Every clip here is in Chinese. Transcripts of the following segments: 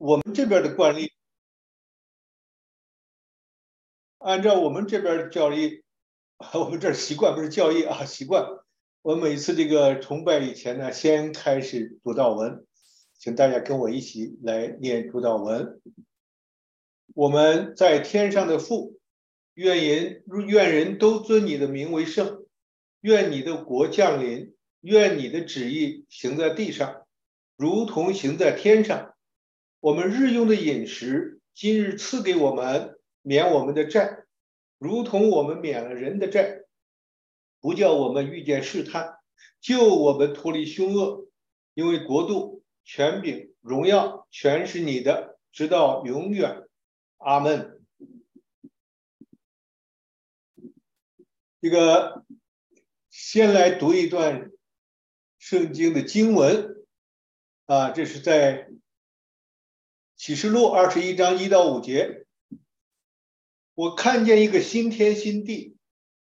我们这边的惯例，按照我们这边的教义，我们这习惯不是教义啊，习惯。我每次这个崇拜以前呢，先开始读道文，请大家跟我一起来念读道文。我们在天上的父，愿人愿人都尊你的名为圣，愿你的国降临，愿你的旨意行在地上，如同行在天上。我们日用的饮食，今日赐给我们，免我们的债，如同我们免了人的债，不叫我们遇见试探，救我们脱离凶恶，因为国度、权柄、荣耀全是你的，直到永远。阿门。这个先来读一段圣经的经文啊，这是在。启示录二十一章一到五节，我看见一个新天新地，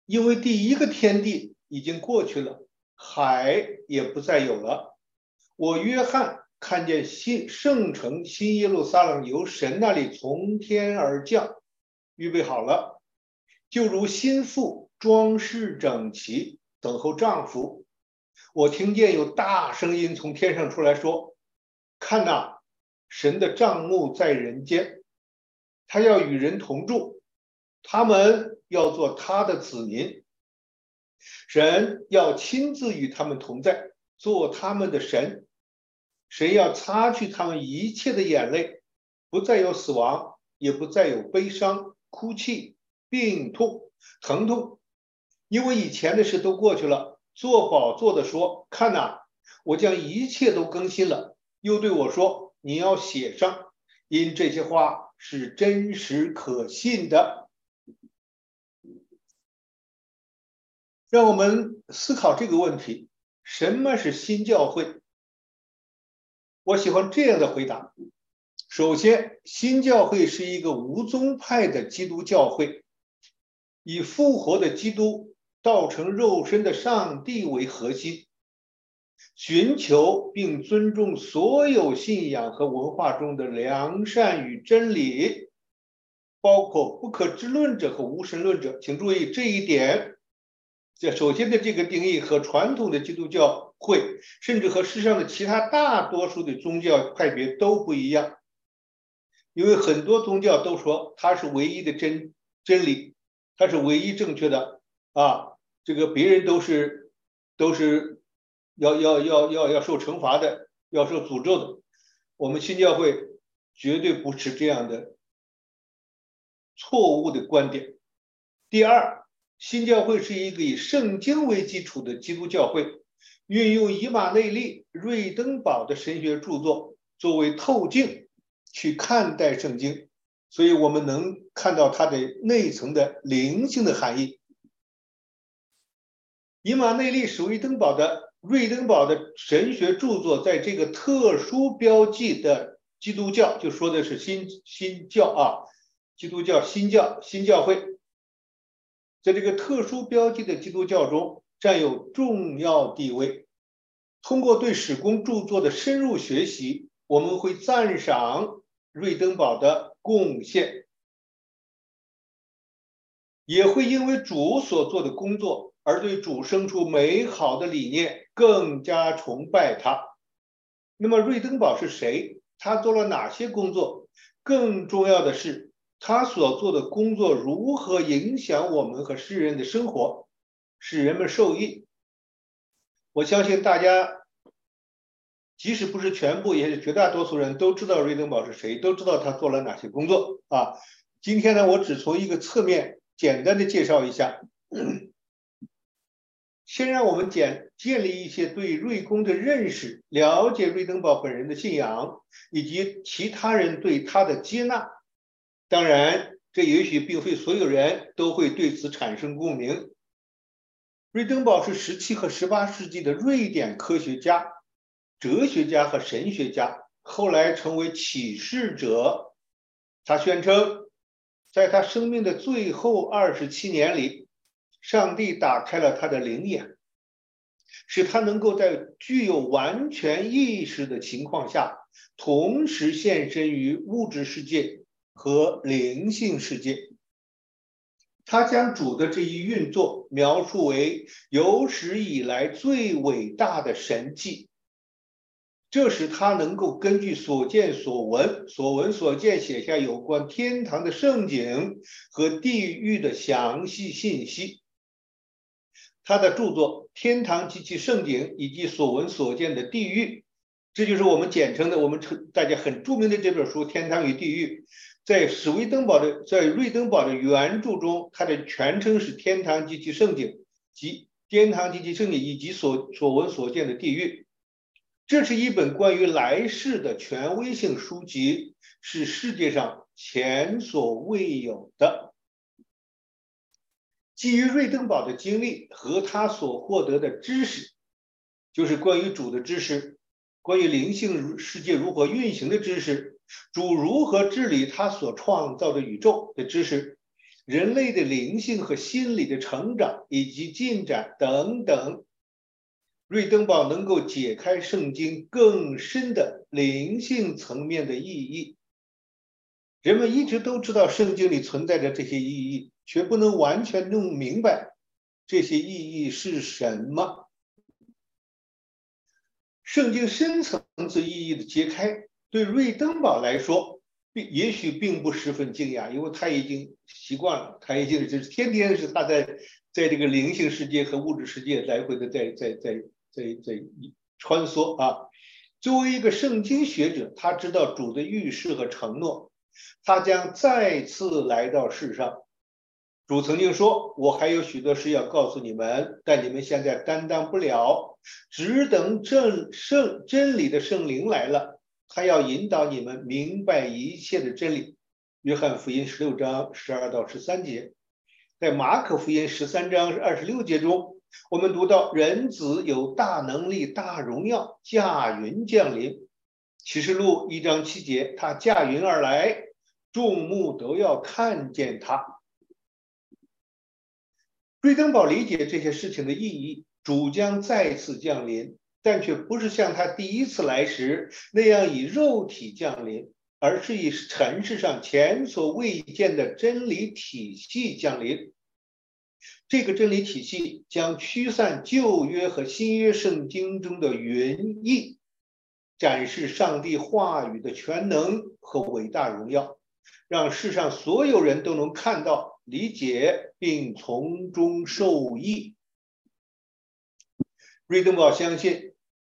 因为第一个天地已经过去了，海也不再有了。我约翰看见新圣城新耶路撒冷由神那里从天而降，预备好了，就如新妇装饰整齐，等候丈夫。我听见有大声音从天上出来说：“看呐！”神的账目在人间，他要与人同住，他们要做他的子民，神要亲自与他们同在，做他们的神，神要擦去他们一切的眼泪，不再有死亡，也不再有悲伤、哭泣、病痛、疼痛，因为以前的事都过去了。做宝座的说：“看呐，我将一切都更新了。”又对我说。你要写上，因这些话是真实可信的。让我们思考这个问题：什么是新教会？我喜欢这样的回答。首先，新教会是一个无宗派的基督教会，以复活的基督道成肉身的上帝为核心。寻求并尊重所有信仰和文化中的良善与真理，包括不可知论者和无神论者。请注意这一点。这首先的这个定义和传统的基督教会，甚至和世上的其他大多数的宗教派别都不一样。因为很多宗教都说它是唯一的真真理，它是唯一正确的啊，这个别人都是都是。要要要要要受惩罚的，要受诅咒的。我们新教会绝对不是这样的错误的观点。第二，新教会是一个以圣经为基础的基督教会，运用以马内利、瑞登堡的神学著作作为透镜去看待圣经，所以我们能看到它的内层的灵性的含义。以马内利是瑞登堡的。瑞登堡的神学著作，在这个特殊标记的基督教，就说的是新新教啊，基督教新教新教会，在这个特殊标记的基督教中占有重要地位。通过对史公著作的深入学习，我们会赞赏瑞登堡的贡献，也会因为主所做的工作。而对主生出美好的理念，更加崇拜他。那么瑞登堡是谁？他做了哪些工作？更重要的是，他所做的工作如何影响我们和世人的生活，使人们受益？我相信大家，即使不是全部，也是绝大多数人都知道瑞登堡是谁，都知道他做了哪些工作啊。今天呢，我只从一个侧面简单的介绍一下。先让我们建建立一些对瑞公的认识，了解瑞登堡本人的信仰以及其他人对他的接纳。当然，这也许并非所有人都会对此产生共鸣。瑞登堡是十七和十八世纪的瑞典科学家、哲学家和神学家，后来成为启示者。他宣称，在他生命的最后二十七年里。上帝打开了他的灵眼，使他能够在具有完全意识的情况下同时现身于物质世界和灵性世界。他将主的这一运作描述为有史以来最伟大的神迹。这使他能够根据所见所闻、所闻所见写下有关天堂的盛景和地狱的详细信息。他的著作《天堂及其圣景》以及所闻所见的地狱，这就是我们简称的我们称大家很著名的这本书《天堂与地狱》。在史威登堡的在瑞登堡的原著中，它的全称是《天堂及其圣景》及《天堂及其圣景》以及所所闻所见的地狱。这是一本关于来世的权威性书籍，是世界上前所未有的。基于瑞登堡的经历和他所获得的知识，就是关于主的知识，关于灵性世界如何运行的知识，主如何治理他所创造的宇宙的知识，人类的灵性和心理的成长以及进展等等。瑞登堡能够解开圣经更深的灵性层面的意义。人们一直都知道圣经里存在着这些意义，却不能完全弄明白这些意义是什么。圣经深层次意义的揭开，对瑞登堡来说，并也许并不十分惊讶，因为他已经习惯了，他已经就是天天是他在在这个灵性世界和物质世界来回的在在在。在在穿梭啊！作为一个圣经学者，他知道主的预示和承诺，他将再次来到世上。主曾经说：“我还有许多事要告诉你们，但你们现在担当不了，只等正圣真理的圣灵来了，他要引导你们明白一切的真理。”约翰福音十六章十二到十三节，在马可福音十三章二十六节中。我们读到人子有大能力、大荣耀，驾云降临。启示录一章七节，他驾云而来，众目都要看见他。瑞登堡理解这些事情的意义，主将再次降临，但却不是像他第一次来时那样以肉体降临，而是以尘世上前所未见的真理体系降临。这个真理体系将驱散旧约和新约圣经中的云翳，展示上帝话语的全能和伟大荣耀，让世上所有人都能看到、理解并从中受益。瑞登堡相信，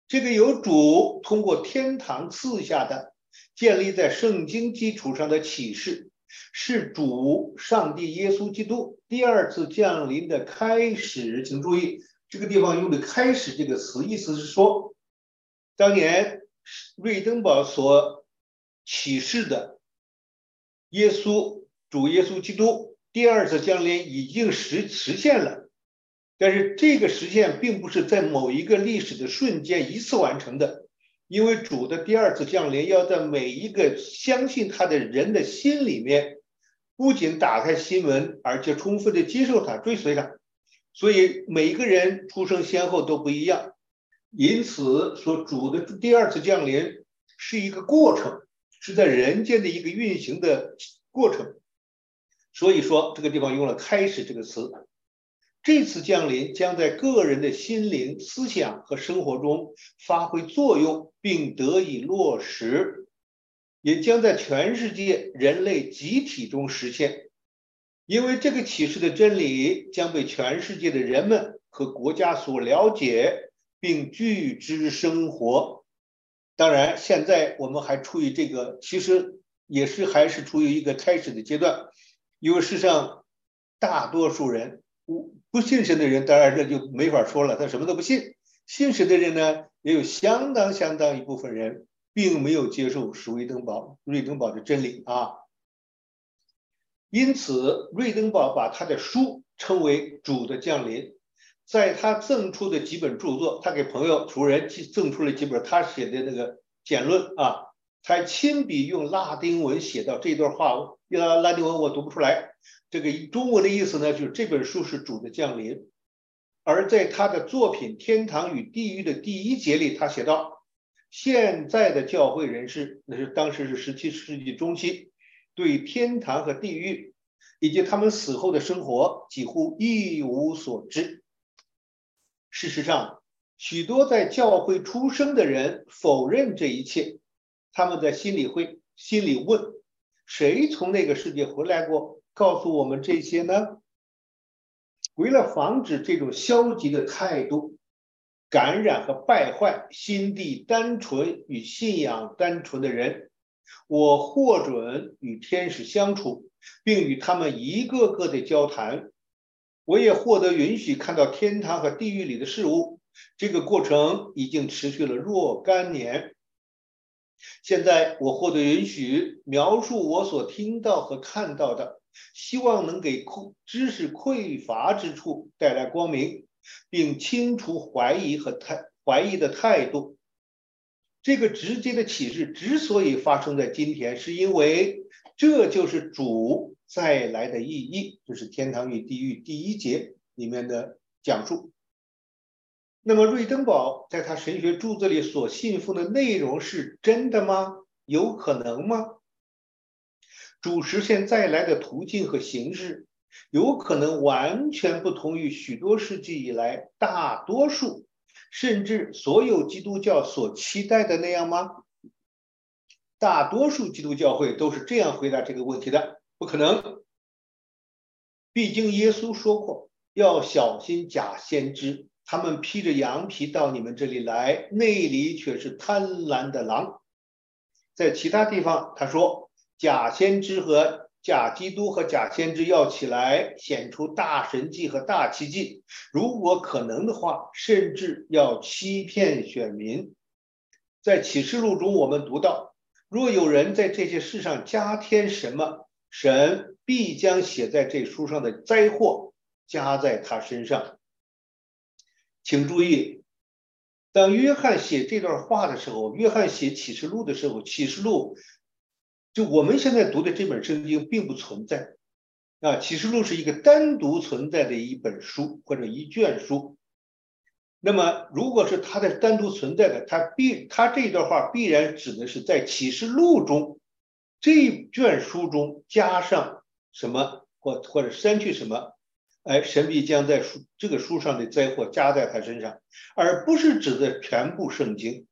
这个由主通过天堂赐下的、建立在圣经基础上的启示。是主上帝耶稣基督第二次降临的开始，请注意这个地方用的“开始”这个词，意思是说，当年瑞登堡所启示的耶稣主耶稣基督第二次降临已经实实现了，但是这个实现并不是在某一个历史的瞬间一次完成的。因为主的第二次降临要在每一个相信他的人的心里面，不仅打开心门，而且充分的接受他、追随他，所以每一个人出生先后都不一样。因此，说主的第二次降临是一个过程，是在人间的一个运行的过程。所以说，这个地方用了“开始”这个词。这次降临将在个人的心灵、思想和生活中发挥作用，并得以落实，也将在全世界人类集体中实现。因为这个启示的真理将被全世界的人们和国家所了解，并据之生活。当然，现在我们还处于这个，其实也是还是处于一个开始的阶段，因为世上大多数人。不不信神的人，当然这就没法说了，他什么都不信。信神的人呢，也有相当相当一部分人，并没有接受史威登堡瑞登堡的真理啊。因此，瑞登堡把他的书称为“主的降临”。在他赠出的几本著作，他给朋友、仆人寄赠出了几本他写的那个简论啊。他亲笔用拉丁文写到这段话，拉拉丁文我读不出来。这个中文的意思呢，就是这本书是主的降临。而在他的作品《天堂与地狱》的第一节里，他写道：“现在的教会人士，那是当时是十七世纪中期，对天堂和地狱以及他们死后的生活几乎一无所知。事实上，许多在教会出生的人否认这一切。他们在心里会心里问：谁从那个世界回来过？告诉我们这些呢？为了防止这种消极的态度感染和败坏心地单纯与信仰单纯的人，我获准与天使相处，并与他们一个个的交谈。我也获得允许看到天堂和地狱里的事物。这个过程已经持续了若干年。现在我获得允许描述我所听到和看到的，希望能给知识匮乏之处带来光明，并清除怀疑和态怀疑的态度。这个直接的启示之所以发生在今天，是因为这就是主再来的意义，就是天堂与地狱第一节里面的讲述。那么，瑞登堡在他神学著作里所信奉的内容是真的吗？有可能吗？主实现再来的途径和形式，有可能完全不同于许多世纪以来大多数甚至所有基督教所期待的那样吗？大多数基督教会都是这样回答这个问题的：不可能。毕竟耶稣说过，要小心假先知。他们披着羊皮到你们这里来，内里却是贪婪的狼。在其他地方，他说假先知和假基督和假先知要起来显出大神迹和大奇迹，如果可能的话，甚至要欺骗选民。在启示录中，我们读到，若有人在这些事上加添什么，神必将写在这书上的灾祸加在他身上。请注意，当约翰写这段话的时候，约翰写启示录的时候，启示录就我们现在读的这本圣经并不存在啊。启示录是一个单独存在的一本书或者一卷书。那么，如果是它的单独存在的，它必它这段话必然指的是在启示录中这卷书中加上什么或或者删去什么。哎，神必将在书这个书上的灾祸加在他身上，而不是指的全部圣经。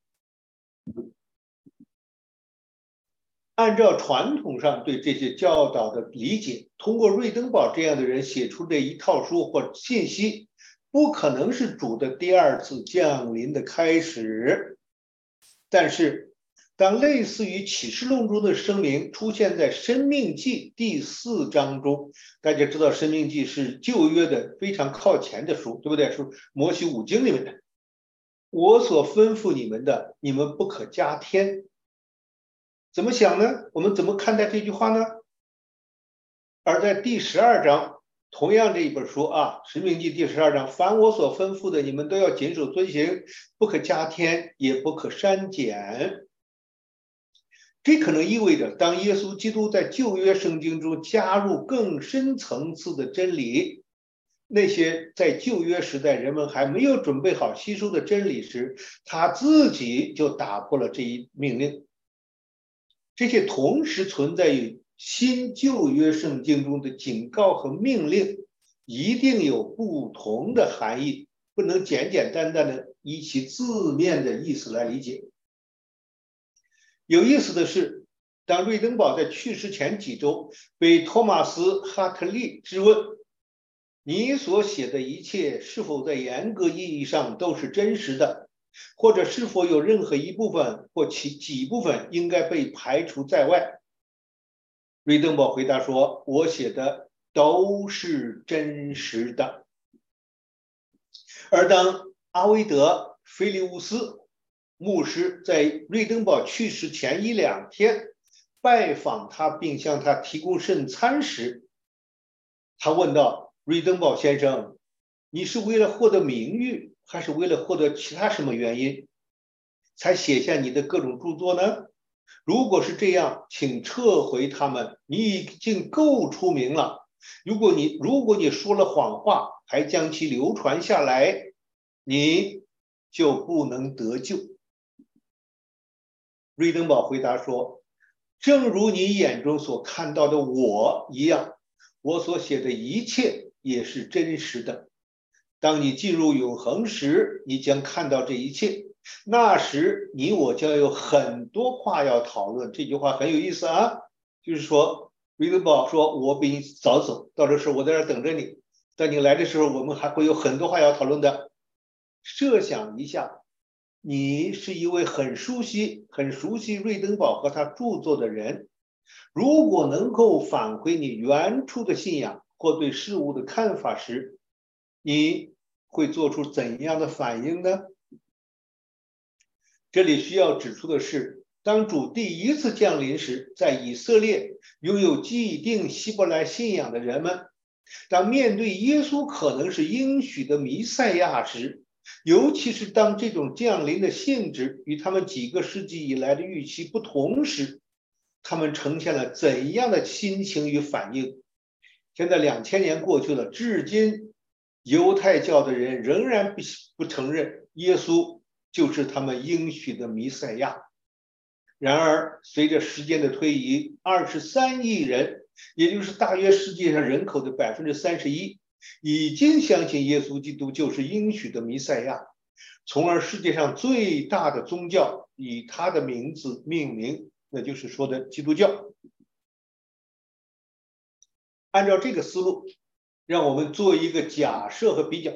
按照传统上对这些教导的理解，通过瑞登堡这样的人写出这一套书或信息，不可能是主的第二次降临的开始。但是。当类似于启示录中的声明出现在《生命记》第四章中，大家知道《生命记》是旧约的非常靠前的书，对不对？是摩西五经里面的。我所吩咐你们的，你们不可加添。怎么想呢？我们怎么看待这句话呢？而在第十二章，同样这一本书啊，《生命记》第十二章，凡我所吩咐的，你们都要谨守遵行，不可加添，也不可删减。这可能意味着，当耶稣基督在旧约圣经中加入更深层次的真理，那些在旧约时代人们还没有准备好吸收的真理时，他自己就打破了这一命令。这些同时存在于新旧约圣经中的警告和命令，一定有不同的含义，不能简简单单的以其字面的意思来理解。有意思的是，当瑞登堡在去世前几周被托马斯·哈特利质问：“你所写的一切是否在严格意义上都是真实的，或者是否有任何一部分或其几部分应该被排除在外？”瑞登堡回答说：“我写的都是真实的。”而当阿维德·菲利乌斯。牧师在瑞登堡去世前一两天拜访他，并向他提供圣餐时，他问道：“瑞登堡先生，你是为了获得名誉，还是为了获得其他什么原因，才写下你的各种著作呢？如果是这样，请撤回他们，你已经够出名了。如果你如果你说了谎话，还将其流传下来，你就不能得救。”瑞登堡回答说：“正如你眼中所看到的我一样，我所写的一切也是真实的。当你进入永恒时，你将看到这一切。那时，你我将有很多话要讨论。”这句话很有意思啊，就是说，瑞登堡说：“我比你早走，到这时候我在这等着你。等你来的时候，我们还会有很多话要讨论的。”设想一下。你是一位很熟悉、很熟悉瑞登堡和他著作的人，如果能够返回你原初的信仰或对事物的看法时，你会做出怎样的反应呢？这里需要指出的是，当主第一次降临时，在以色列拥有既定希伯来信仰的人们，当面对耶稣可能是应许的弥赛亚时，尤其是当这种降临的性质与他们几个世纪以来的预期不同时，他们呈现了怎样的心情与反应？现在两千年过去了，至今犹太教的人仍然不不承认耶稣就是他们应许的弥赛亚。然而，随着时间的推移，二十三亿人，也就是大约世界上人口的百分之三十一。已经相信耶稣基督就是应许的弥赛亚，从而世界上最大的宗教以他的名字命名，那就是说的基督教。按照这个思路，让我们做一个假设和比较：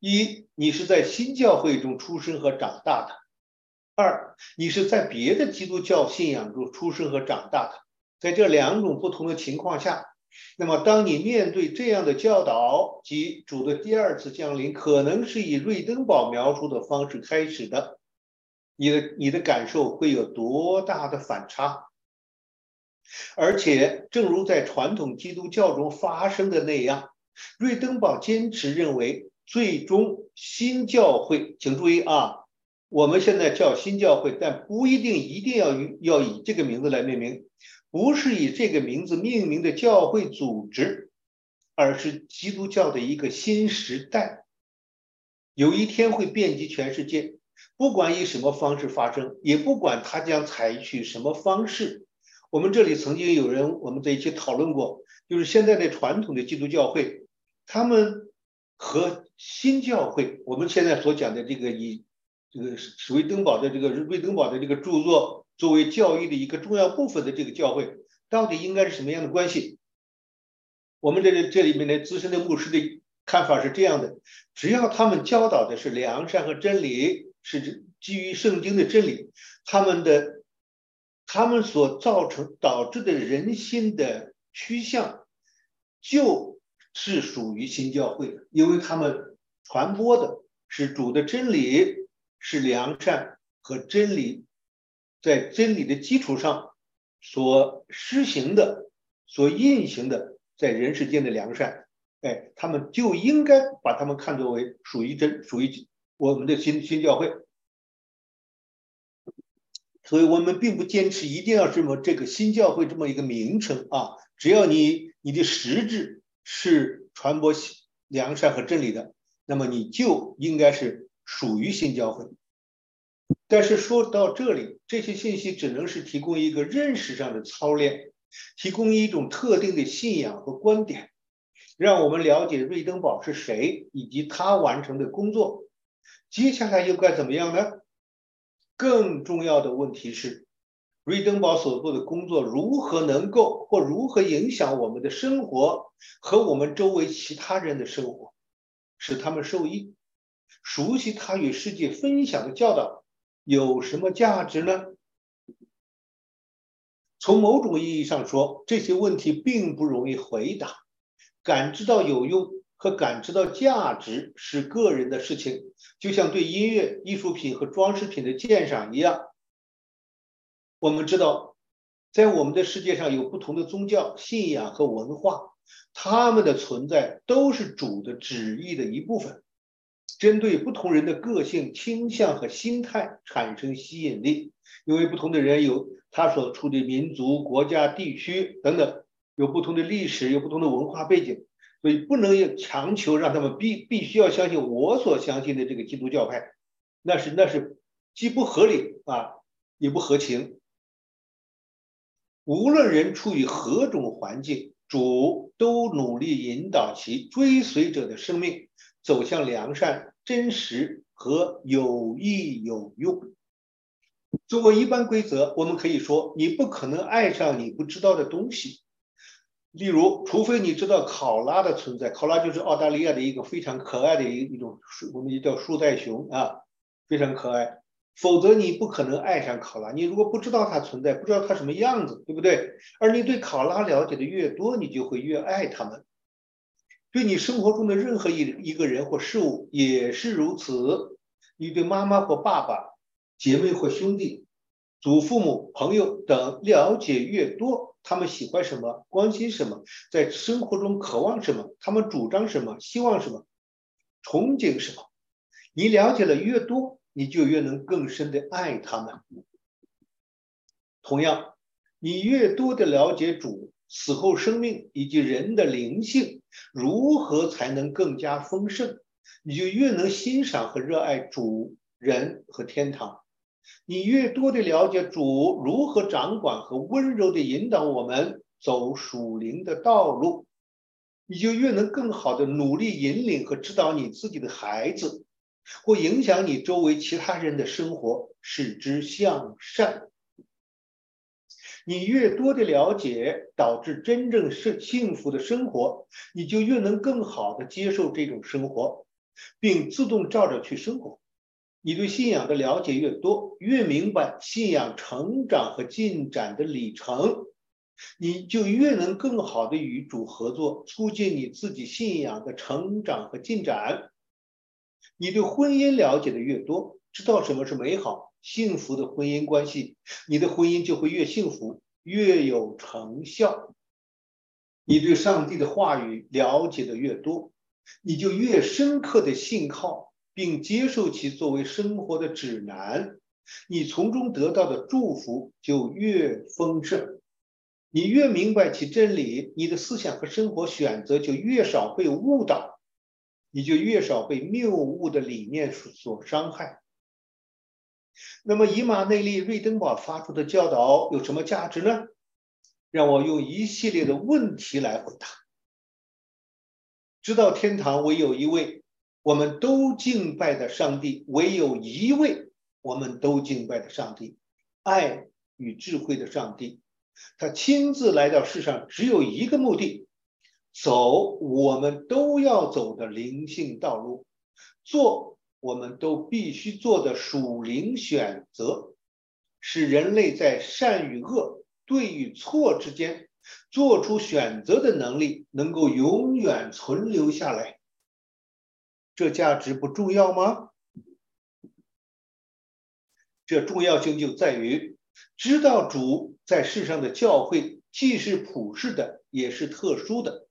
一，你是在新教会中出生和长大的；二，你是在别的基督教信仰中出生和长大的。在这两种不同的情况下。那么，当你面对这样的教导及主的第二次降临，可能是以瑞登堡描述的方式开始的，你的你的感受会有多大的反差？而且，正如在传统基督教中发生的那样，瑞登堡坚持认为，最终新教会，请注意啊，我们现在叫新教会，但不一定一定要要以这个名字来命名。不是以这个名字命名的教会组织，而是基督教的一个新时代。有一天会遍及全世界，不管以什么方式发生，也不管它将采取什么方式。我们这里曾经有人我们在一起讨论过，就是现在的传统的基督教会，他们和新教会，我们现在所讲的这个以这个史威登堡的这个瑞登堡的这个著作。作为教育的一个重要部分的这个教会，到底应该是什么样的关系？我们这里这里面的资深的牧师的看法是这样的：只要他们教导的是良善和真理，是基于圣经的真理，他们的他们所造成导致的人心的趋向，就是属于新教会的，因为他们传播的是主的真理，是良善和真理。在真理的基础上所施行的、所运行的，在人世间的良善，哎，他们就应该把他们看作为属于真、属于我们的新新教会。所以我们并不坚持一定要这么这个新教会这么一个名称啊，只要你你的实质是传播良善和真理的，那么你就应该是属于新教会。但是说到这里，这些信息只能是提供一个认识上的操练，提供一种特定的信仰和观点，让我们了解瑞登堡是谁以及他完成的工作。接下来又该怎么样呢？更重要的问题是，瑞登堡所做的工作如何能够或如何影响我们的生活和我们周围其他人的生活，使他们受益？熟悉他与世界分享的教导。有什么价值呢？从某种意义上说，这些问题并不容易回答。感知到有用和感知到价值是个人的事情，就像对音乐、艺术品和装饰品的鉴赏一样。我们知道，在我们的世界上有不同的宗教信仰和文化，它们的存在都是主的旨意的一部分。针对不同人的个性倾向和心态产生吸引力，因为不同的人有他所处的民族、国家、地区等等，有不同的历史，有不同的文化背景，所以不能强求让他们必必须要相信我所相信的这个基督教派，那是那是既不合理啊，也不合情。无论人处于何种环境，主都努力引导其追随者的生命走向良善、真实和有益有用。作为一般规则，我们可以说，你不可能爱上你不知道的东西。例如，除非你知道考拉的存在，考拉就是澳大利亚的一个非常可爱的一一种，我们就叫树袋熊啊，非常可爱。否则你不可能爱上考拉。你如果不知道它存在，不知道它什么样子，对不对？而你对考拉了解的越多，你就会越爱它们。对你生活中的任何一一个人或事物也是如此。你对妈妈或爸爸、姐妹或兄弟、祖父母、朋友等了解越多，他们喜欢什么，关心什么，在生活中渴望什么，他们主张什么，希望什么，憧憬什么，你了解的越多。你就越能更深的爱他们。同样，你越多的了解主死后生命以及人的灵性如何才能更加丰盛，你就越能欣赏和热爱主人和天堂。你越多的了解主如何掌管和温柔的引导我们走属灵的道路，你就越能更好的努力引领和指导你自己的孩子。或影响你周围其他人的生活，使之向善。你越多的了解，导致真正是幸福的生活，你就越能更好的接受这种生活，并自动照着去生活。你对信仰的了解越多，越明白信仰成长和进展的里程，你就越能更好的与主合作，促进你自己信仰的成长和进展。你对婚姻了解的越多，知道什么是美好、幸福的婚姻关系，你的婚姻就会越幸福、越有成效。你对上帝的话语了解的越多，你就越深刻的信靠并接受其作为生活的指南，你从中得到的祝福就越丰盛。你越明白其真理，你的思想和生活选择就越少被误导。你就越少被谬误的理念所伤害。那么，以马内利·瑞登堡发出的教导有什么价值呢？让我用一系列的问题来回答。知道天堂唯有一位，我们都敬拜的上帝，唯有一位，我们都敬拜的上帝，爱与智慧的上帝，他亲自来到世上，只有一个目的。走我们都要走的灵性道路，做我们都必须做的属灵选择，使人类在善与恶、对与错之间做出选择的能力能够永远存留下来。这价值不重要吗？这重要性就在于知道主在世上的教会既是普世的，也是特殊的。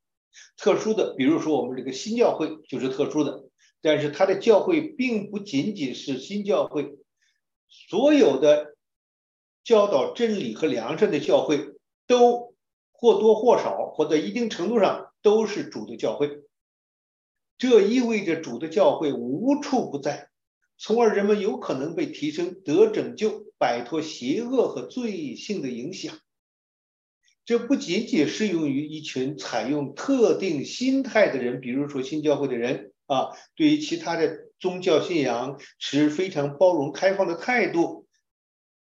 特殊的，比如说我们这个新教会就是特殊的，但是他的教会并不仅仅是新教会，所有的教导真理和良善的教会都或多或少或在一定程度上都是主的教会。这意味着主的教会无处不在，从而人们有可能被提升、得拯救、摆脱邪恶和罪性的影响。这不仅仅适用于一群采用特定心态的人，比如说新教会的人啊，对于其他的宗教信仰持非常包容开放的态度，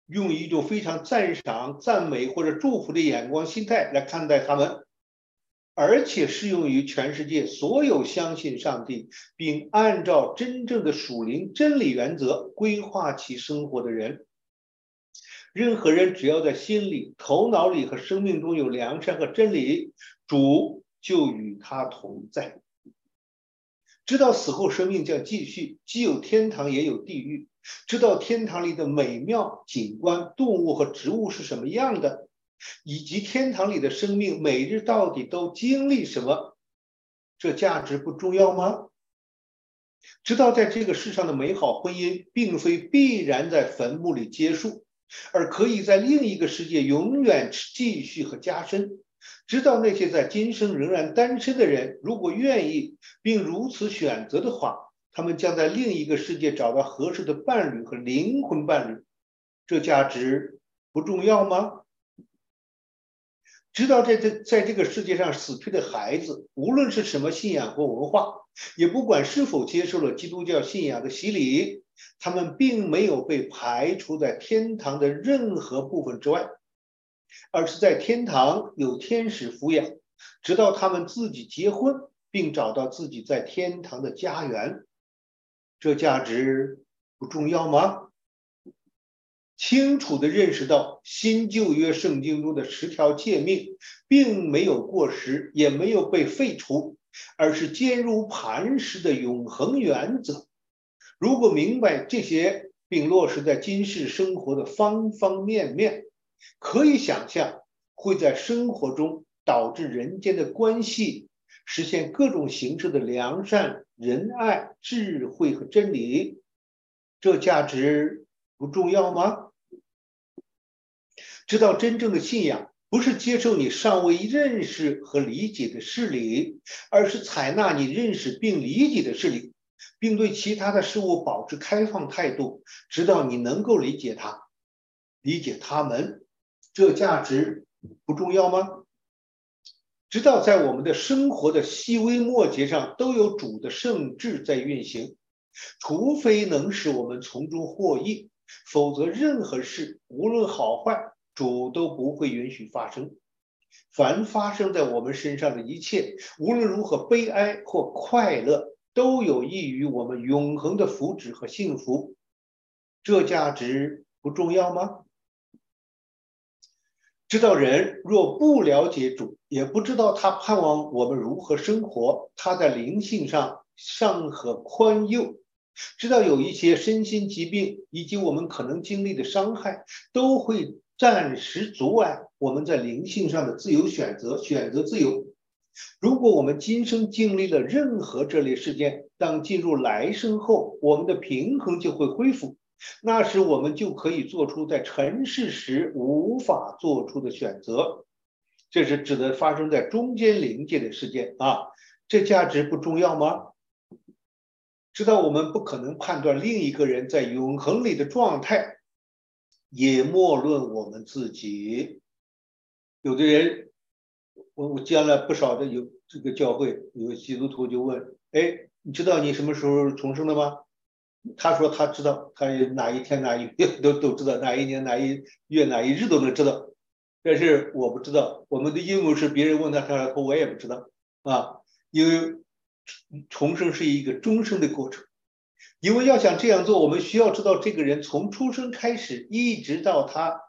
用一种非常赞赏、赞美或者祝福的眼光、心态来看待他们，而且适用于全世界所有相信上帝并按照真正的属灵真理原则规划其生活的人。任何人只要在心里、头脑里和生命中有良善和真理，主就与他同在。知道死后生命将继续，既有天堂也有地狱。知道天堂里的美妙景观、动物和植物是什么样的，以及天堂里的生命每日到底都经历什么，这价值不重要吗？知道在这个世上的美好婚姻，并非必然在坟墓里结束。而可以在另一个世界永远继续和加深，直到那些在今生仍然单身的人，如果愿意并如此选择的话，他们将在另一个世界找到合适的伴侣和灵魂伴侣。这价值不重要吗？知道在这在这个世界上死去的孩子，无论是什么信仰或文化，也不管是否接受了基督教信仰的洗礼，他们并没有被排除在天堂的任何部分之外，而是在天堂有天使抚养，直到他们自己结婚，并找到自己在天堂的家园。这价值不重要吗？清楚地认识到新旧约圣经中的十条诫命并没有过时，也没有被废除，而是坚如磐石的永恒原则。如果明白这些，并落实在今世生活的方方面面，可以想象会在生活中导致人间的关系实现各种形式的良善、仁爱、智慧和真理。这价值不重要吗？知道真正的信仰不是接受你尚未认识和理解的事理，而是采纳你认识并理解的事理，并对其他的事物保持开放态度，直到你能够理解它，理解他们。这价值不重要吗？直到在我们的生活的细微末节上都有主的圣智在运行，除非能使我们从中获益，否则任何事无论好坏。主都不会允许发生。凡发生在我们身上的一切，无论如何悲哀或快乐，都有益于我们永恒的福祉和幸福。这价值不重要吗？知道人若不了解主，也不知道他盼望我们如何生活，他在灵性上尚可宽宥。知道有一些身心疾病以及我们可能经历的伤害，都会。暂时阻碍我们在灵性上的自由选择，选择自由。如果我们今生经历了任何这类事件，当进入来生后，我们的平衡就会恢复，那时我们就可以做出在尘世时无法做出的选择。这是指的发生在中间临界的事件啊，这价值不重要吗？知道我们不可能判断另一个人在永恒里的状态。也莫论我们自己。有的人，我我见了不少的有这个教会，有基督徒就问：“哎，你知道你什么时候重生的吗？”他说他知道，他哪一天哪一月都都知道，哪一年哪一月哪一日都能知道。但是我不知道，我们的应用是别人问他，他说我也不知道啊，因为重生是一个终生的过程。因为要想这样做，我们需要知道这个人从出生开始，一直到他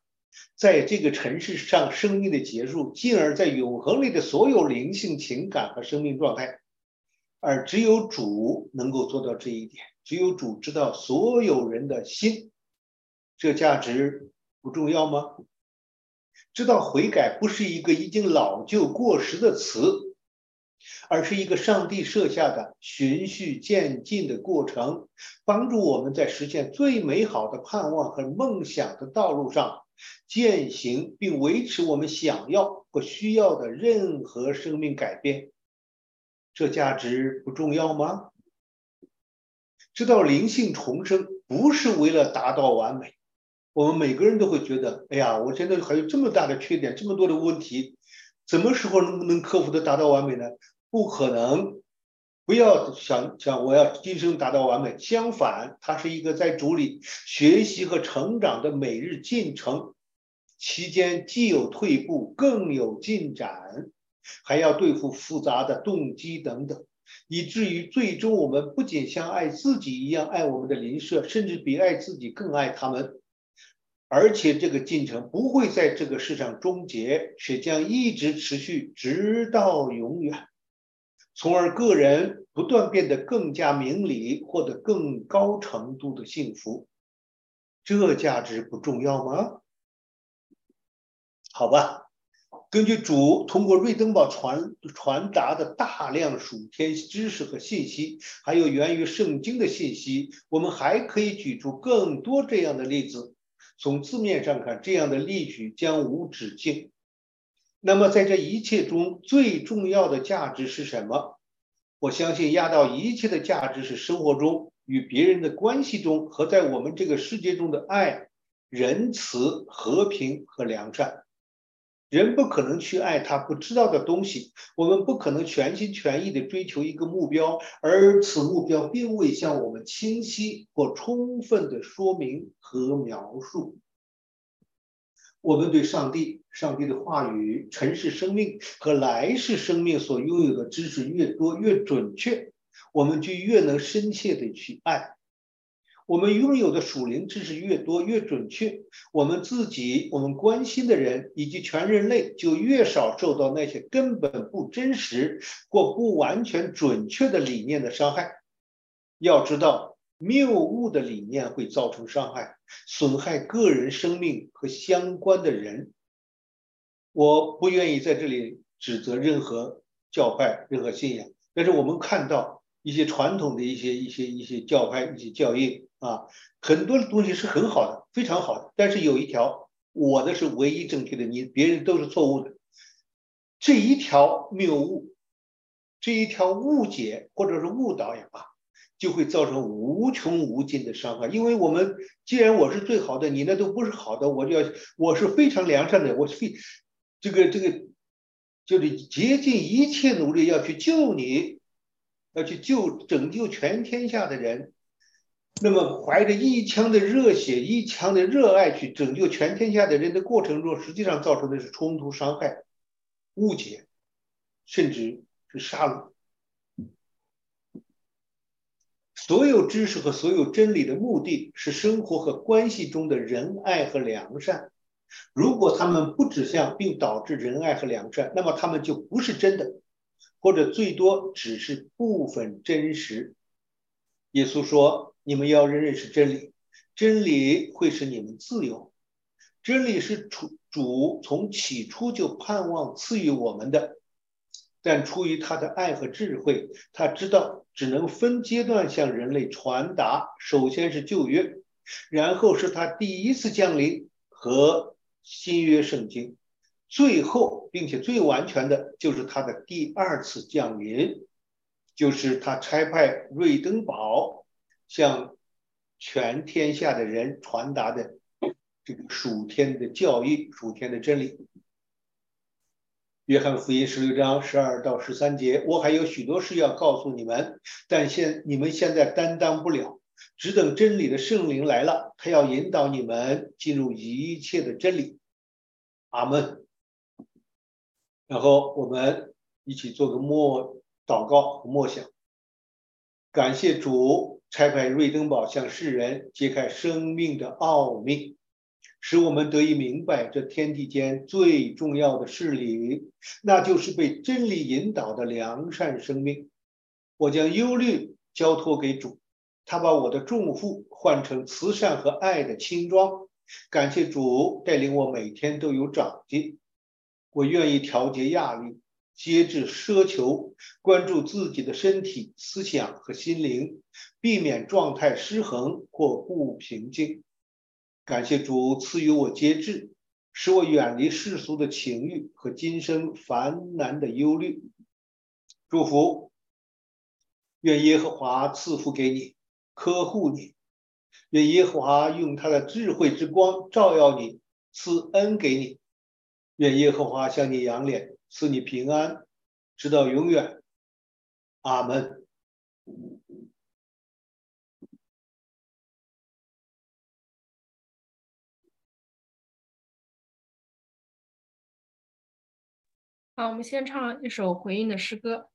在这个城市上生命的结束，进而在永恒里的所有灵性情感和生命状态。而只有主能够做到这一点，只有主知道所有人的心。这价值不重要吗？知道悔改不是一个已经老旧过时的词。而是一个上帝设下的循序渐进的过程，帮助我们在实现最美好的盼望和梦想的道路上践行，并维持我们想要或需要的任何生命改变。这价值不重要吗？知道灵性重生不是为了达到完美。我们每个人都会觉得，哎呀，我现在还有这么大的缺点，这么多的问题，什么时候能能克服的达到完美呢？不可能，不要想想我要今生达到完美。相反，它是一个在主里学习和成长的每日进程，期间既有退步，更有进展，还要对付复杂的动机等等，以至于最终我们不仅像爱自己一样爱我们的邻舍，甚至比爱自己更爱他们。而且这个进程不会在这个世上终结，却将一直持续，直到永远。从而个人不断变得更加明理，获得更高程度的幸福，这价值不重要吗？好吧，根据主通过瑞登堡传传达的大量属天知识和信息，还有源于圣经的信息，我们还可以举出更多这样的例子。从字面上看，这样的例举将无止境。那么，在这一切中最重要的价值是什么？我相信压倒一切的价值是生活中与别人的关系中和在我们这个世界中的爱、仁慈、和平和良善。人不可能去爱他不知道的东西，我们不可能全心全意地追求一个目标，而此目标并未向我们清晰或充分地说明和描述。我们对上帝、上帝的话语、尘世生命和来世生命所拥有的知识越多越准确，我们就越能深切地去爱。我们拥有的属灵知识越多越准确，我们自己、我们关心的人以及全人类就越少受到那些根本不真实或不完全准确的理念的伤害。要知道，谬误的理念会造成伤害，损害个人生命和相关的人。我不愿意在这里指责任何教派、任何信仰，但是我们看到一些传统的一些、一些、一些教派、一些教义。啊，很多的东西是很好的，非常好的。但是有一条，我的是唯一正确的，你别人都是错误的。这一条谬误，这一条误解或者是误导也罢，就会造成无穷无尽的伤害。因为我们既然我是最好的，你那都不是好的，我就要我是非常良善的，我是非这个这个就是竭尽一切努力要去救你，要去救拯救全天下的人。那么，怀着一腔的热血、一腔的热爱去拯救全天下的人的过程中，实际上造成的是冲突、伤害、误解，甚至是杀戮。所有知识和所有真理的目的是生活和关系中的仁爱和良善。如果他们不指向并导致仁爱和良善，那么他们就不是真的，或者最多只是部分真实。耶稣说。你们要认识真理，真理会使你们自由。真理是主主从起初就盼望赐予我们的，但出于他的爱和智慧，他知道只能分阶段向人类传达。首先是旧约，然后是他第一次降临和新约圣经，最后并且最完全的就是他的第二次降临，就是他差派瑞登堡。向全天下的人传达的这个属天的教义、属天的真理。约翰福音十六章十二到十三节，我还有许多事要告诉你们，但现你们现在担当不了，只等真理的圣灵来了，他要引导你们进入一切的真理。阿门。然后我们一起做个默祷告和默想，感谢主。拆开瑞登堡，向世人揭开生命的奥秘，使我们得以明白这天地间最重要的事理，那就是被真理引导的良善生命。我将忧虑交托给主，他把我的重负换成慈善和爱的轻装。感谢主带领我每天都有长进，我愿意调节压力。节制奢求，关注自己的身体、思想和心灵，避免状态失衡或不平静。感谢主赐予我节制，使我远离世俗的情欲和今生烦难的忧虑。祝福，愿耶和华赐福给你，呵护你；愿耶和华用他的智慧之光照耀你，赐恩给你；愿耶和华向你扬脸。赐你平安，直到永远。阿门。好，我们先唱一首回应的诗歌。